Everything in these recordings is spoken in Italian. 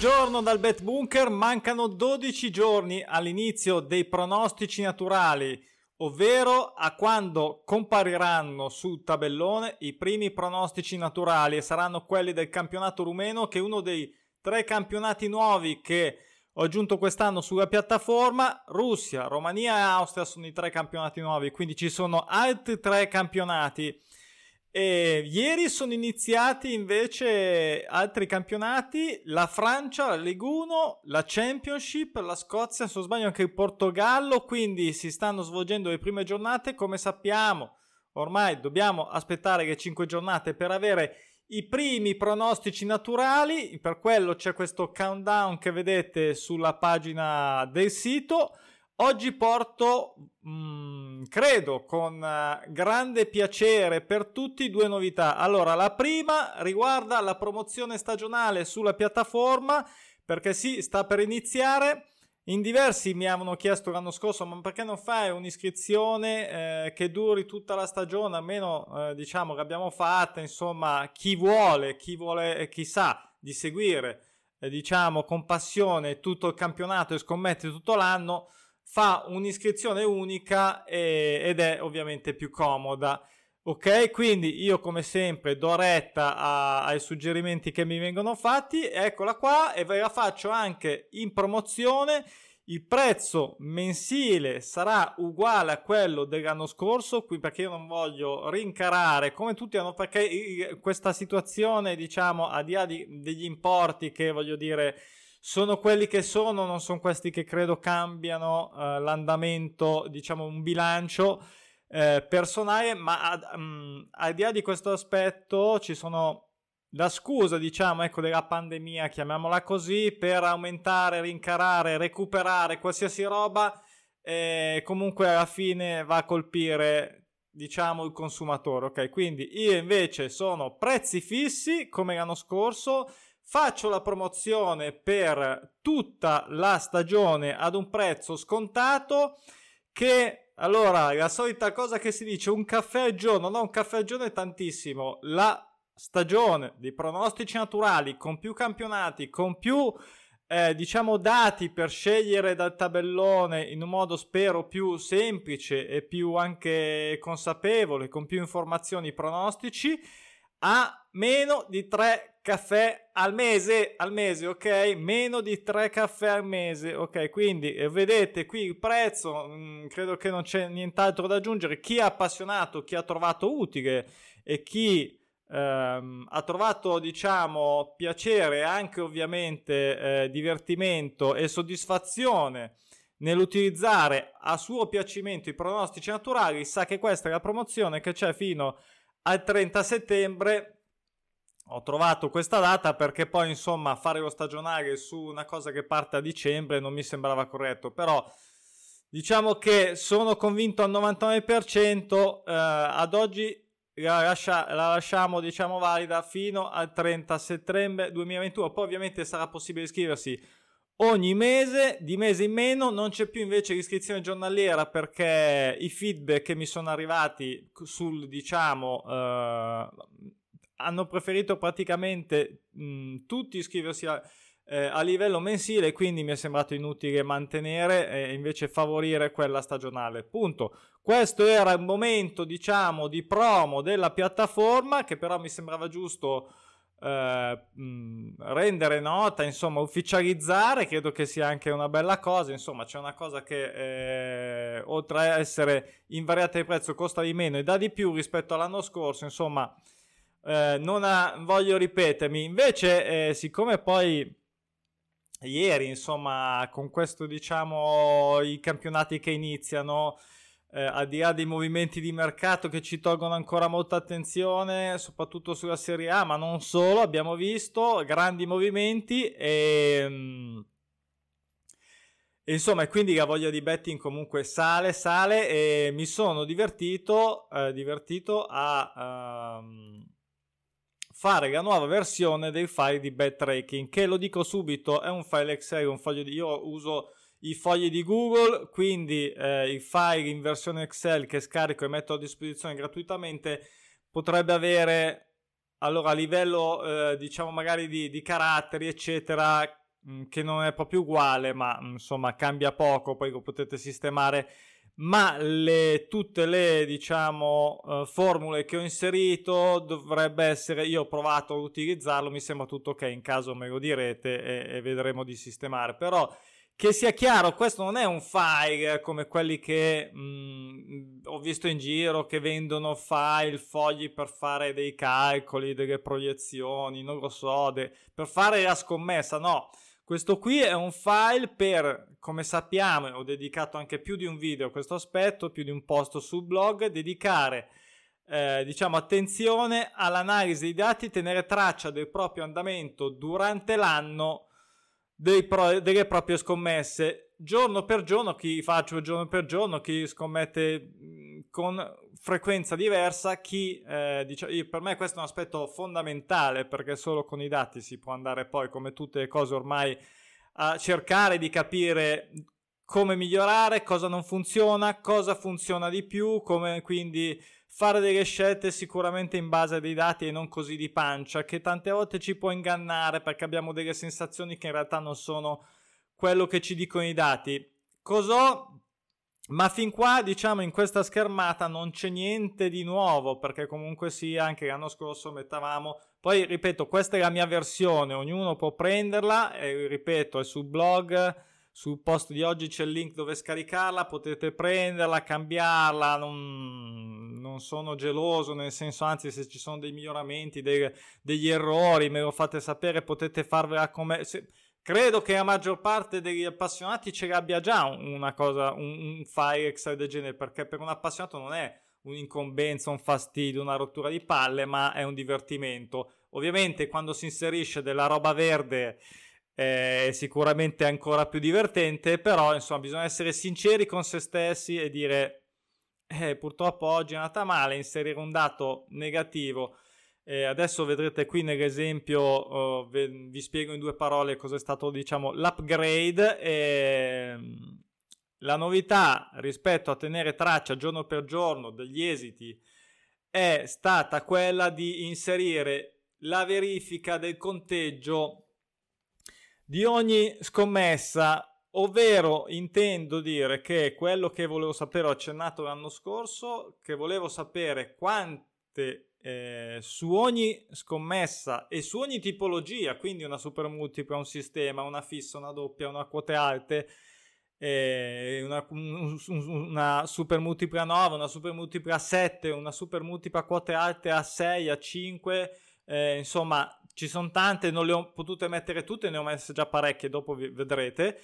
Buongiorno dal Bet Bunker, mancano 12 giorni all'inizio dei pronostici naturali, ovvero a quando compariranno sul tabellone i primi pronostici naturali e saranno quelli del campionato rumeno che è uno dei tre campionati nuovi che ho aggiunto quest'anno sulla piattaforma. Russia, Romania e Austria sono i tre campionati nuovi, quindi ci sono altri tre campionati e ieri sono iniziati invece altri campionati, la Francia, la Ligue 1, la Championship, la Scozia, se non sbaglio anche il Portogallo, quindi si stanno svolgendo le prime giornate, come sappiamo ormai dobbiamo aspettare che 5 giornate per avere i primi pronostici naturali, per quello c'è questo countdown che vedete sulla pagina del sito. Oggi porto, mh, mm, credo, con uh, grande piacere per tutti due novità. Allora, la prima riguarda la promozione stagionale sulla piattaforma, perché sì, sta per iniziare. In diversi mi avevano chiesto l'anno scorso, ma perché non fai un'iscrizione eh, che duri tutta la stagione? Almeno, eh, diciamo, l'abbiamo fatta, insomma, chi vuole, chi vuole, chi sa di seguire, eh, diciamo, con passione tutto il campionato e scommettere tutto l'anno, fa un'iscrizione unica e, ed è ovviamente più comoda. Ok, quindi io come sempre do retta a, ai suggerimenti che mi vengono fatti, eccola qua e ve la faccio anche in promozione. Il prezzo mensile sarà uguale a quello dell'anno scorso, qui perché io non voglio rincarare come tutti hanno, perché questa situazione, diciamo, a di là degli importi che voglio dire sono quelli che sono, non sono questi che credo cambiano uh, l'andamento, diciamo un bilancio eh, personale, ma ad, um, al di là di questo aspetto ci sono la scusa, diciamo, ecco, della pandemia, chiamiamola così, per aumentare, rincarare, recuperare qualsiasi roba, eh, comunque alla fine va a colpire diciamo il consumatore ok? Quindi io invece sono prezzi fissi come l'anno scorso Faccio la promozione per tutta la stagione ad un prezzo scontato che allora la solita cosa che si dice un caffè al giorno, no un caffè al giorno è tantissimo, la stagione di pronostici naturali con più campionati, con più eh, diciamo dati per scegliere dal tabellone in un modo spero più semplice e più anche consapevole, con più informazioni pronostici a meno di 3 caffè al mese, al mese, ok? Meno di 3 caffè al mese, ok? Quindi eh, vedete qui il prezzo, mh, mm, credo che non c'è nient'altro da aggiungere. Chi è appassionato, chi ha trovato utile e chi ehm, ha trovato, diciamo, piacere anche ovviamente eh, divertimento e soddisfazione nell'utilizzare a suo piacimento i pronostici naturali, sa che questa è la promozione che c'è fino al 30 settembre ho trovato questa data perché poi insomma fare lo stagionale su una cosa che parte a dicembre non mi sembrava corretto però diciamo che sono convinto al 99% eh, ad oggi la, lascia, la, lasciamo diciamo valida fino al 30 settembre 2021 poi ovviamente sarà possibile iscriversi ogni mese, di mese in meno, non c'è più invece l'iscrizione giornaliera perché i feedback che mi sono arrivati sul, diciamo, eh, hanno preferito praticamente mh, tutti iscriversi a, eh, a, livello mensile, quindi mi è sembrato inutile mantenere e invece favorire quella stagionale. Punto. Questo era il momento, diciamo, di promo della piattaforma che però mi sembrava giusto eh, rendere nota, insomma, ufficializzare, credo che sia anche una bella cosa. Insomma, c'è una cosa che eh, oltre a essere invariata di prezzo costa di meno e dà di più rispetto all'anno scorso. Insomma, eh, non ha, voglio ripetermi. Invece, eh, siccome poi ieri, insomma, con questo diciamo i campionati che iniziano eh, al di là dei movimenti di mercato che ci tolgono ancora molta attenzione, soprattutto sulla Serie A, ma non solo, abbiamo visto grandi movimenti e, mm, insomma, quindi la voglia di betting comunque sale, sale e mi sono divertito, eh, divertito a um, fare la nuova versione del file di bet tracking, che lo dico subito, è un file Excel, un foglio di... io uso i fogli di Google, quindi eh, i file in versione Excel che scarico e metto a disposizione gratuitamente potrebbe avere allora a livello eh, diciamo magari di, di caratteri eccetera mh, che non è proprio uguale ma mh, insomma cambia poco poi lo potete sistemare ma le, tutte le diciamo uh, formule che ho inserito dovrebbe essere io ho provato ad utilizzarlo mi sembra tutto ok in caso me lo direte e, e vedremo di sistemare però che sia chiaro, questo non è un file come quelli che mh, mm, ho visto in giro che vendono file, fogli per fare dei calcoli, delle proiezioni, non lo so, de- per fare la scommessa. No, questo qui è un file per, come sappiamo, ho dedicato anche più di un video a questo aspetto, più di un post sul blog, dedicare eh, diciamo attenzione all'analisi dei dati, tenere traccia del proprio andamento durante l'anno pro, delle proprie scommesse. Giorno per giorno, chi faccio giorno per giorno, chi scommette con frequenza diversa, chi eh, diciamo, per me questo è un aspetto fondamentale perché solo con i dati si può andare poi come tutte le cose ormai a cercare di capire come migliorare, cosa non funziona, cosa funziona di più, come quindi fare delle scelte sicuramente in base a dei dati e non così di pancia, che tante volte ci può ingannare perché abbiamo delle sensazioni che in realtà non sono quello che ci dicono i dati. Cos'ho? Ma fin qua, diciamo, in questa schermata non c'è niente di nuovo, perché comunque sia, anche l'anno scorso mettavamo... Poi, ripeto, questa è la mia versione, ognuno può prenderla, e ripeto, è sul blog sul post di oggi c'è il link dove scaricarla, potete prenderla, cambiarla, non, non sono geloso, nel senso anzi se ci sono dei miglioramenti, dei, degli errori, me lo fate sapere, potete farvela come... Se, credo che la maggior parte degli appassionati ce l'abbia già una cosa, un, un file Excel del genere, perché per un appassionato non è un'incombenza, un fastidio, una rottura di palle, ma è un divertimento. Ovviamente quando si inserisce della roba verde è sicuramente ancora più divertente, però insomma bisogna essere sinceri con se stessi e dire eh, purtroppo oggi è andata male, inserire un dato negativo. Eh, adesso vedrete qui nell'esempio, oh, ve, vi spiego in due parole cosa è stato diciamo l'upgrade. E, la novità rispetto a tenere traccia giorno per giorno degli esiti è stata quella di inserire la verifica del conteggio di ogni scommessa, ovvero intendo dire che quello che volevo sapere, ho accennato l'anno scorso, che volevo sapere quante eh, su ogni scommessa e su ogni tipologia, quindi una super multipla, un sistema, una fissa, una doppia, una quote alte, eh, una, una, super multipla 9, una super multipla a 7, una super multipla quote alte a 6, a 5, eh, insomma ci sono tante, non le ho potute mettere tutte, ne ho messe già parecchie, dopo vedrete.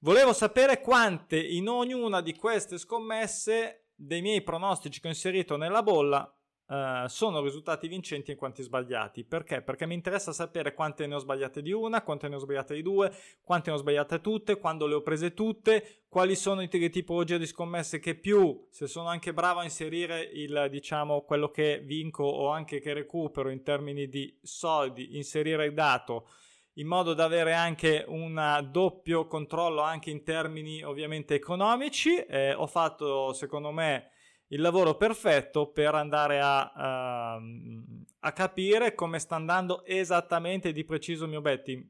Volevo sapere quante in ognuna di queste scommesse dei miei pronostici che ho inserito nella bolla Uh, sono risultati vincenti e quanti sbagliati. Perché? Perché mi interessa sapere quante ne ho sbagliate di una, quante ne ho sbagliate di due, quante ne ho sbagliate tutte, quando le ho prese tutte, quali sono le tipologie di scommesse che più, se sono anche bravo a inserire il, diciamo, quello che vinco o anche che recupero in termini di soldi, inserire il dato in modo da avere anche un doppio controllo anche in termini ovviamente economici. Eh, ho fatto, secondo me, il lavoro perfetto per andare a, uh, a capire come sta andando esattamente di preciso il mio betting.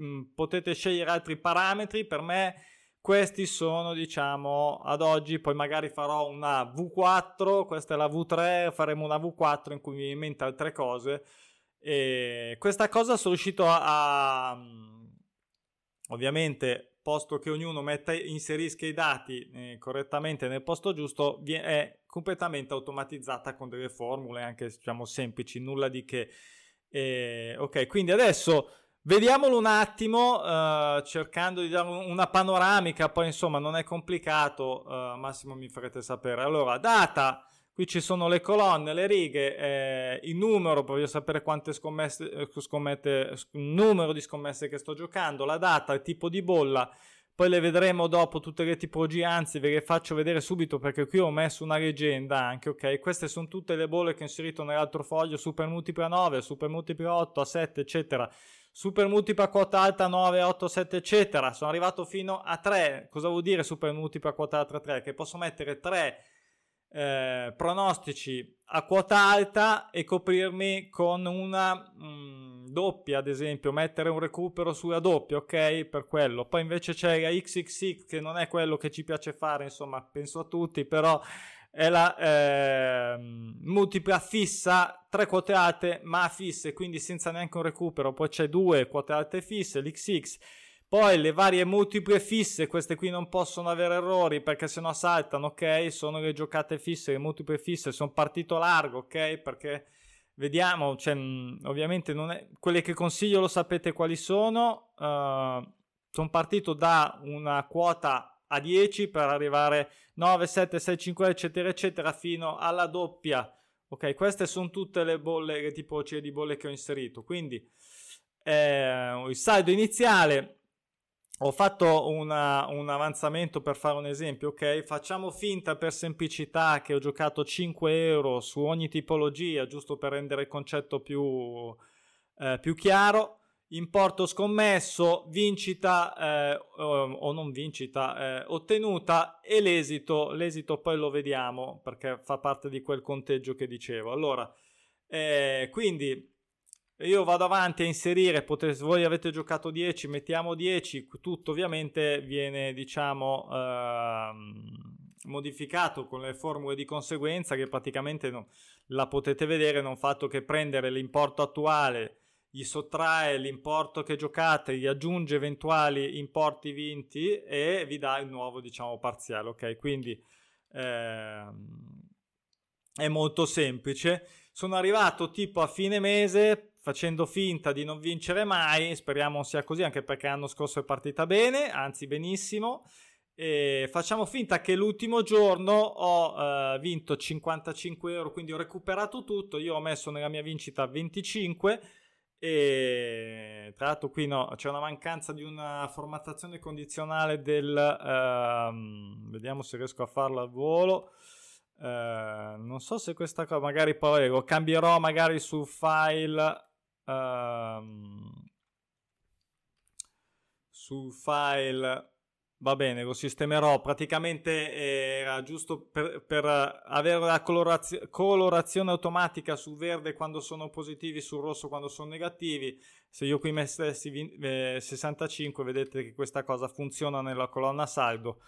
Mm, potete scegliere altri parametri, per me questi sono diciamo ad oggi, poi magari farò una V4, questa è la V3, faremo una V4 in cui mi invento altre cose. E questa cosa sono riuscito a, a ovviamente posto che ognuno metta, inserisca i dati eh, correttamente nel posto giusto, è completamente automatizzata con delle formule anche diciamo semplici, nulla di che. Eh, ok, quindi adesso vediamolo un attimo, eh, cercando di dare una panoramica, poi insomma non è complicato, eh, Massimo mi farete sapere. Allora, data Qui ci sono le colonne, le righe, eh, il numero, voglio sapere quante scommesse, eh, scommette, numero di scommesse che sto giocando, la data, il tipo di bolla, poi le vedremo dopo tutte le tipologie, anzi ve le faccio vedere subito perché qui ho messo una leggenda anche, ok? Queste sono tutte le bolle che ho inserito nell'altro foglio, super multipla 9, super multipla 8, a 7, eccetera. Super multipla quota alta 9, 8, 7, eccetera. Sono arrivato fino a 3. Cosa vuol dire super multipla quota alta 3? Che posso mettere 3 eh, pronostici a quota alta e coprirmi con una mh, mm, doppia, ad esempio, mettere un recupero sulla doppia, ok? Per quello. Poi invece c'è la XXX che non è quello che ci piace fare, insomma, penso a tutti, però è la eh, multipla fissa, tre quote alte ma fisse, quindi senza neanche un recupero. Poi c'è due quote alte fisse, l'XX poi le varie multiple fisse, queste qui non possono avere errori perché se no saltano, ok? Sono le giocate fisse, le multiple fisse, sono partito largo, ok? Perché vediamo, cioè, ovviamente non è... quelle che consiglio lo sapete quali sono. Uh, sono partito da una quota a 10 per arrivare 9, 7, 6, 5, eccetera, eccetera, fino alla doppia. Ok, queste sono tutte le bolle, le tipologie di bolle che ho inserito. Quindi eh, il saldo iniziale ho fatto una, un avanzamento per fare un esempio, ok? Facciamo finta per semplicità che ho giocato 5 euro su ogni tipologia, giusto per rendere il concetto più, eh, più chiaro. Importo scommesso, vincita eh, o, o, non vincita, eh, ottenuta e l'esito, l'esito poi lo vediamo perché fa parte di quel conteggio che dicevo. Allora, eh, quindi io vado avanti a inserire, potete, voi avete giocato 10, mettiamo 10, tutto ovviamente viene diciamo ehm, modificato con le formule di conseguenza che praticamente no, la potete vedere, non fatto che prendere l'importo attuale, gli sottrae l'importo che giocate, gli aggiunge eventuali importi vinti e vi dà il nuovo diciamo parziale, ok? Quindi ehm, è molto semplice. Sono arrivato tipo a fine mese facendo finta di non vincere mai, speriamo sia così anche perché l'anno scorso è partita bene, anzi benissimo. E facciamo finta che l'ultimo giorno ho uh, vinto 55 euro, quindi ho recuperato tutto. Io ho messo nella mia vincita 25 e tra l'altro qui no, c'è una mancanza di una formattazione condizionale del... Uh, vediamo se riesco a farlo al volo. Uh, non so se questa cosa magari poi lo cambierò magari su file um, sul file va bene lo sistemerò. Praticamente era giusto per, per avere la colorazio- colorazione automatica sul verde quando sono positivi sul rosso quando sono negativi. Se io qui mettessi eh, 65 vedete che questa cosa funziona nella colonna saldo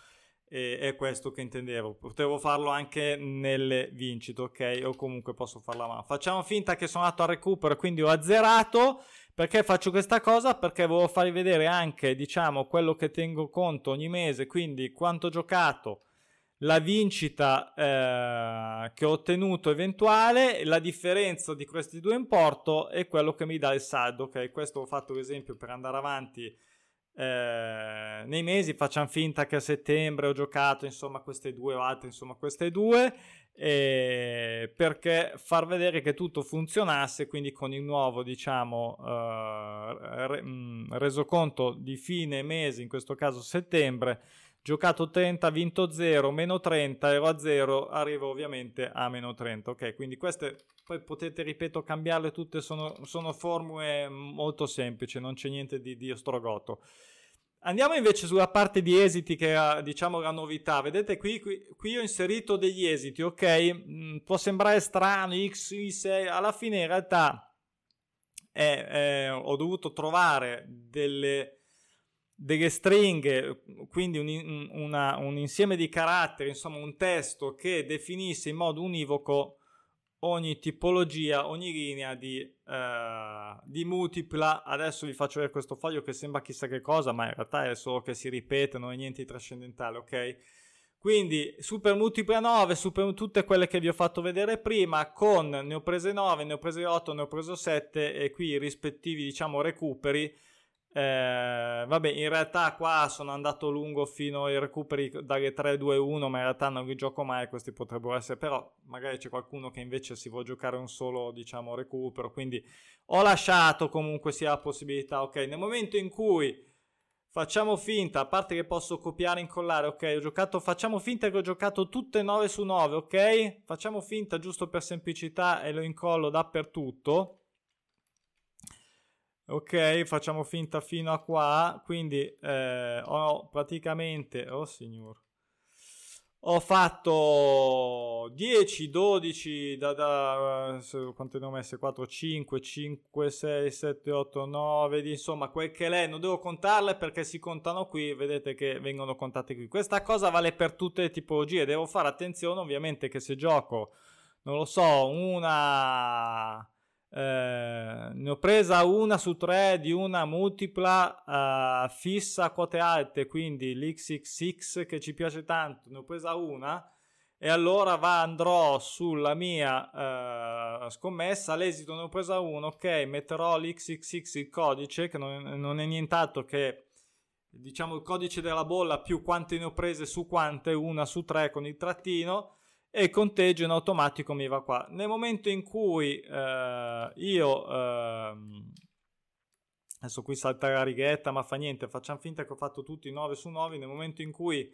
e è questo che intendevo. Potevo farlo anche nelle vincite, ok? O comunque posso farla mano. Facciamo finta che sono andato a recupero, quindi ho azzerato. Perché faccio questa cosa? Perché volevo farvi vedere anche, diciamo, quello che tengo conto ogni mese, quindi quanto ho giocato, la vincita eh, che ho ottenuto eventuale, la differenza di questi due importo e quello che mi dà il saldo, ok? Questo ho fatto l'esempio per andare avanti eh, nei mesi facciamo finta che a settembre ho giocato insomma queste due o altre insomma queste due eh, perché far vedere che tutto funzionasse quindi con il nuovo diciamo eh, re, mh, resoconto di fine mese in questo caso settembre giocato 30, vinto 0, meno 30, ero a 0, arrivo ovviamente a meno 30. Ok, quindi queste poi potete, ripeto, cambiarle tutte, sono, sono formule molto semplici, non c'è niente di, di ostrogoto. Andiamo invece sulla parte di esiti che è diciamo la novità. Vedete qui, qui, qui ho inserito degli esiti, ok? Mm, può sembrare strano, x, y, 6, alla fine in realtà è, è, ho dovuto trovare delle delle stringhe, quindi un, una, un, insieme di caratteri, insomma un testo che definisse in modo univoco ogni tipologia, ogni linea di, eh, di, multipla. Adesso vi faccio vedere questo foglio che sembra chissà che cosa, ma in realtà è solo che si ripete, non è niente di trascendentale, ok? Quindi super multipla 9, super, tutte quelle che vi ho fatto vedere prima, con ne ho prese 9, ne ho prese 8, ne ho preso 7 e qui i rispettivi diciamo recuperi eh, vabbè, in realtà qua sono andato lungo fino ai recuperi dalle 3-2-1, ma in realtà non li gioco mai, questi potrebbero essere, però magari c'è qualcuno che invece si vuole giocare un solo, diciamo, recupero, quindi ho lasciato comunque sia la possibilità, ok, nel momento in cui facciamo finta, a parte che posso copiare e incollare, ok, ho giocato, facciamo finta che ho giocato tutte 9 su 9, ok, facciamo finta giusto per semplicità e lo incollo dappertutto, Ok, facciamo finta fino a qua, quindi eh, ho praticamente, oh signor, ho fatto 10, 12, da, da quante ne ho messe? 4, 5, 5, 6, 7, 8, 9, insomma quel che lei, non devo contarle perché si contano qui, vedete che vengono contate qui. Questa cosa vale per tutte le tipologie, devo fare attenzione ovviamente che se gioco, non lo so, una eh, ne ho presa una su tre di una multipla uh, fissa a quote alte, quindi l'XXX che ci piace tanto, ne ho presa una. E allora va, andrò sulla mia uh, scommessa, all'esito ne ho presa una, ok, metterò l'XXX il codice che non non è nient'altro che diciamo il codice della bolla più quante ne ho prese su quante, una su tre con il trattino e il conteggio in automatico mi va qua. Nel momento in cui eh, io eh, adesso qui salta la righetta, ma fa niente, facciamo finta che ho fatto tutti 9 su 9. Nel momento in cui,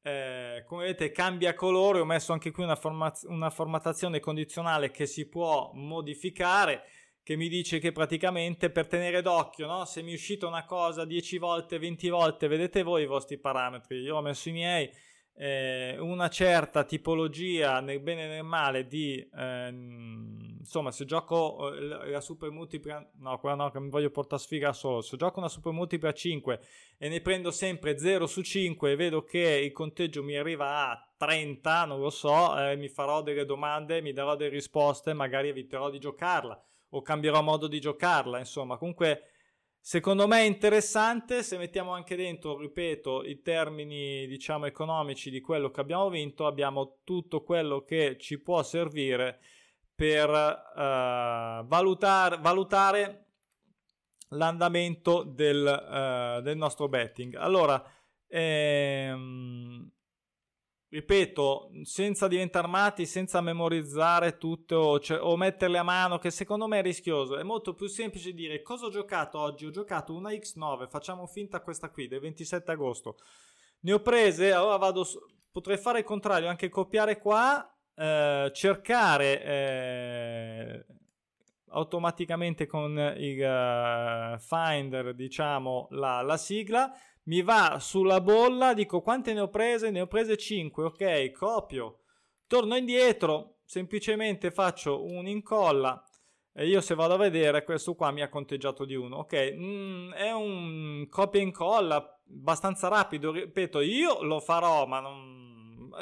eh, come vedete, cambia colore, ho messo anche qui una, formaz- una formattazione condizionale che si può modificare. Che mi dice che praticamente per tenere d'occhio, no? se mi è uscita una cosa 10 volte, 20 volte, vedete voi i vostri parametri. Io ho messo i miei eh, una certa tipologia nel bene e nel male di ehm, insomma se gioco eh, la super multipla no quella no che mi voglio portare sfiga solo. Se gioco una super multipla 5 e ne prendo sempre 0 su 5 e vedo che il conteggio mi arriva a 30 non lo so eh, mi farò delle domande mi darò delle risposte magari eviterò di giocarla o cambierò modo di giocarla insomma. Comunque Secondo me è interessante se mettiamo anche dentro, ripeto, i termini diciamo economici di quello che abbiamo vinto, abbiamo tutto quello che ci può servire per uh, valutar, valutare l'andamento del, uh, del, nostro betting. Allora, ehm, ripeto, senza diventare matti, senza memorizzare tutto cioè, o metterle a mano, che secondo me è rischioso. È molto più semplice dire cosa ho giocato oggi. Ho giocato una X9, facciamo finta questa qui del 27 agosto. Ne ho prese, allora vado, potrei fare il contrario, anche copiare qua, eh, cercare eh, automaticamente con il uh, Finder, diciamo, la, la sigla mi va sulla bolla, dico quante ne ho prese? Ne ho prese 5, ok, copio, torno indietro, semplicemente faccio un'incolla e io se vado a vedere questo qua mi ha conteggiato di 1, ok, mm, è un copia e incolla abbastanza rapido, ripeto, io lo farò, ma non...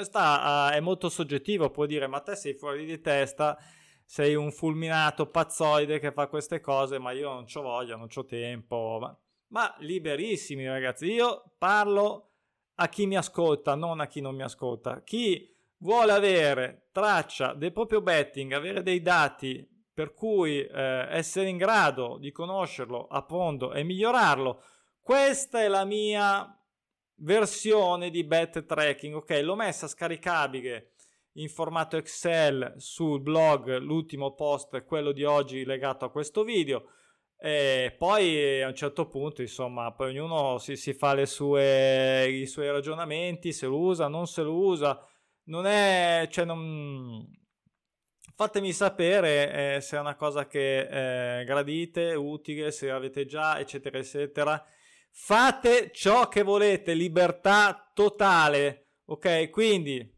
Sta, uh, è molto soggettivo, può dire, ma te sei fuori di testa, sei un fulminato pazzoide che fa queste cose, ma io non ho voglia, non ho tempo, ma ma liberissimi ragazzi. Io parlo a chi mi ascolta, non a chi non mi ascolta. Chi vuole avere traccia del proprio betting, avere dei dati per cui eh, essere in grado di conoscerlo a fondo e migliorarlo, questa è la mia versione di bet tracking. Ok, l'ho messa scaricabile in formato Excel sul blog, l'ultimo post, quello di oggi legato a questo video e poi a un certo punto, insomma, poi ognuno si, si fa sue, i suoi ragionamenti, se lo usa, non se lo usa. Non è, cioè, non... Fatemi sapere eh, se è una cosa che eh, gradite, utile, se avete già, eccetera, eccetera. Fate ciò che volete, libertà totale, ok? Quindi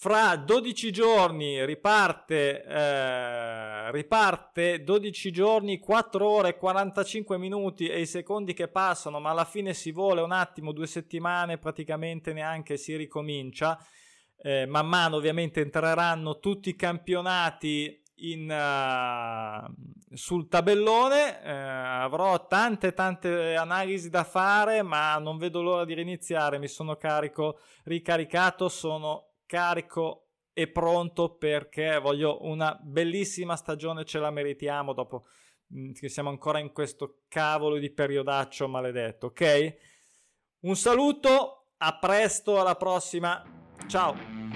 fra 12 giorni riparte, eh, riparte 12 giorni, 4 ore, 45 minuti e i secondi che passano, ma alla fine si vuole un attimo, due settimane praticamente neanche si ricomincia. Eh, man mano ovviamente entreranno tutti i campionati in, uh, sul tabellone. Eh, avrò tante tante analisi da fare, ma non vedo l'ora di riniziare. Mi sono carico, ricaricato, sono carico e pronto perché voglio una bellissima stagione, ce la meritiamo dopo mm, che siamo ancora in questo cavolo di periodaccio maledetto, ok? Un saluto, a presto, alla prossima, ciao!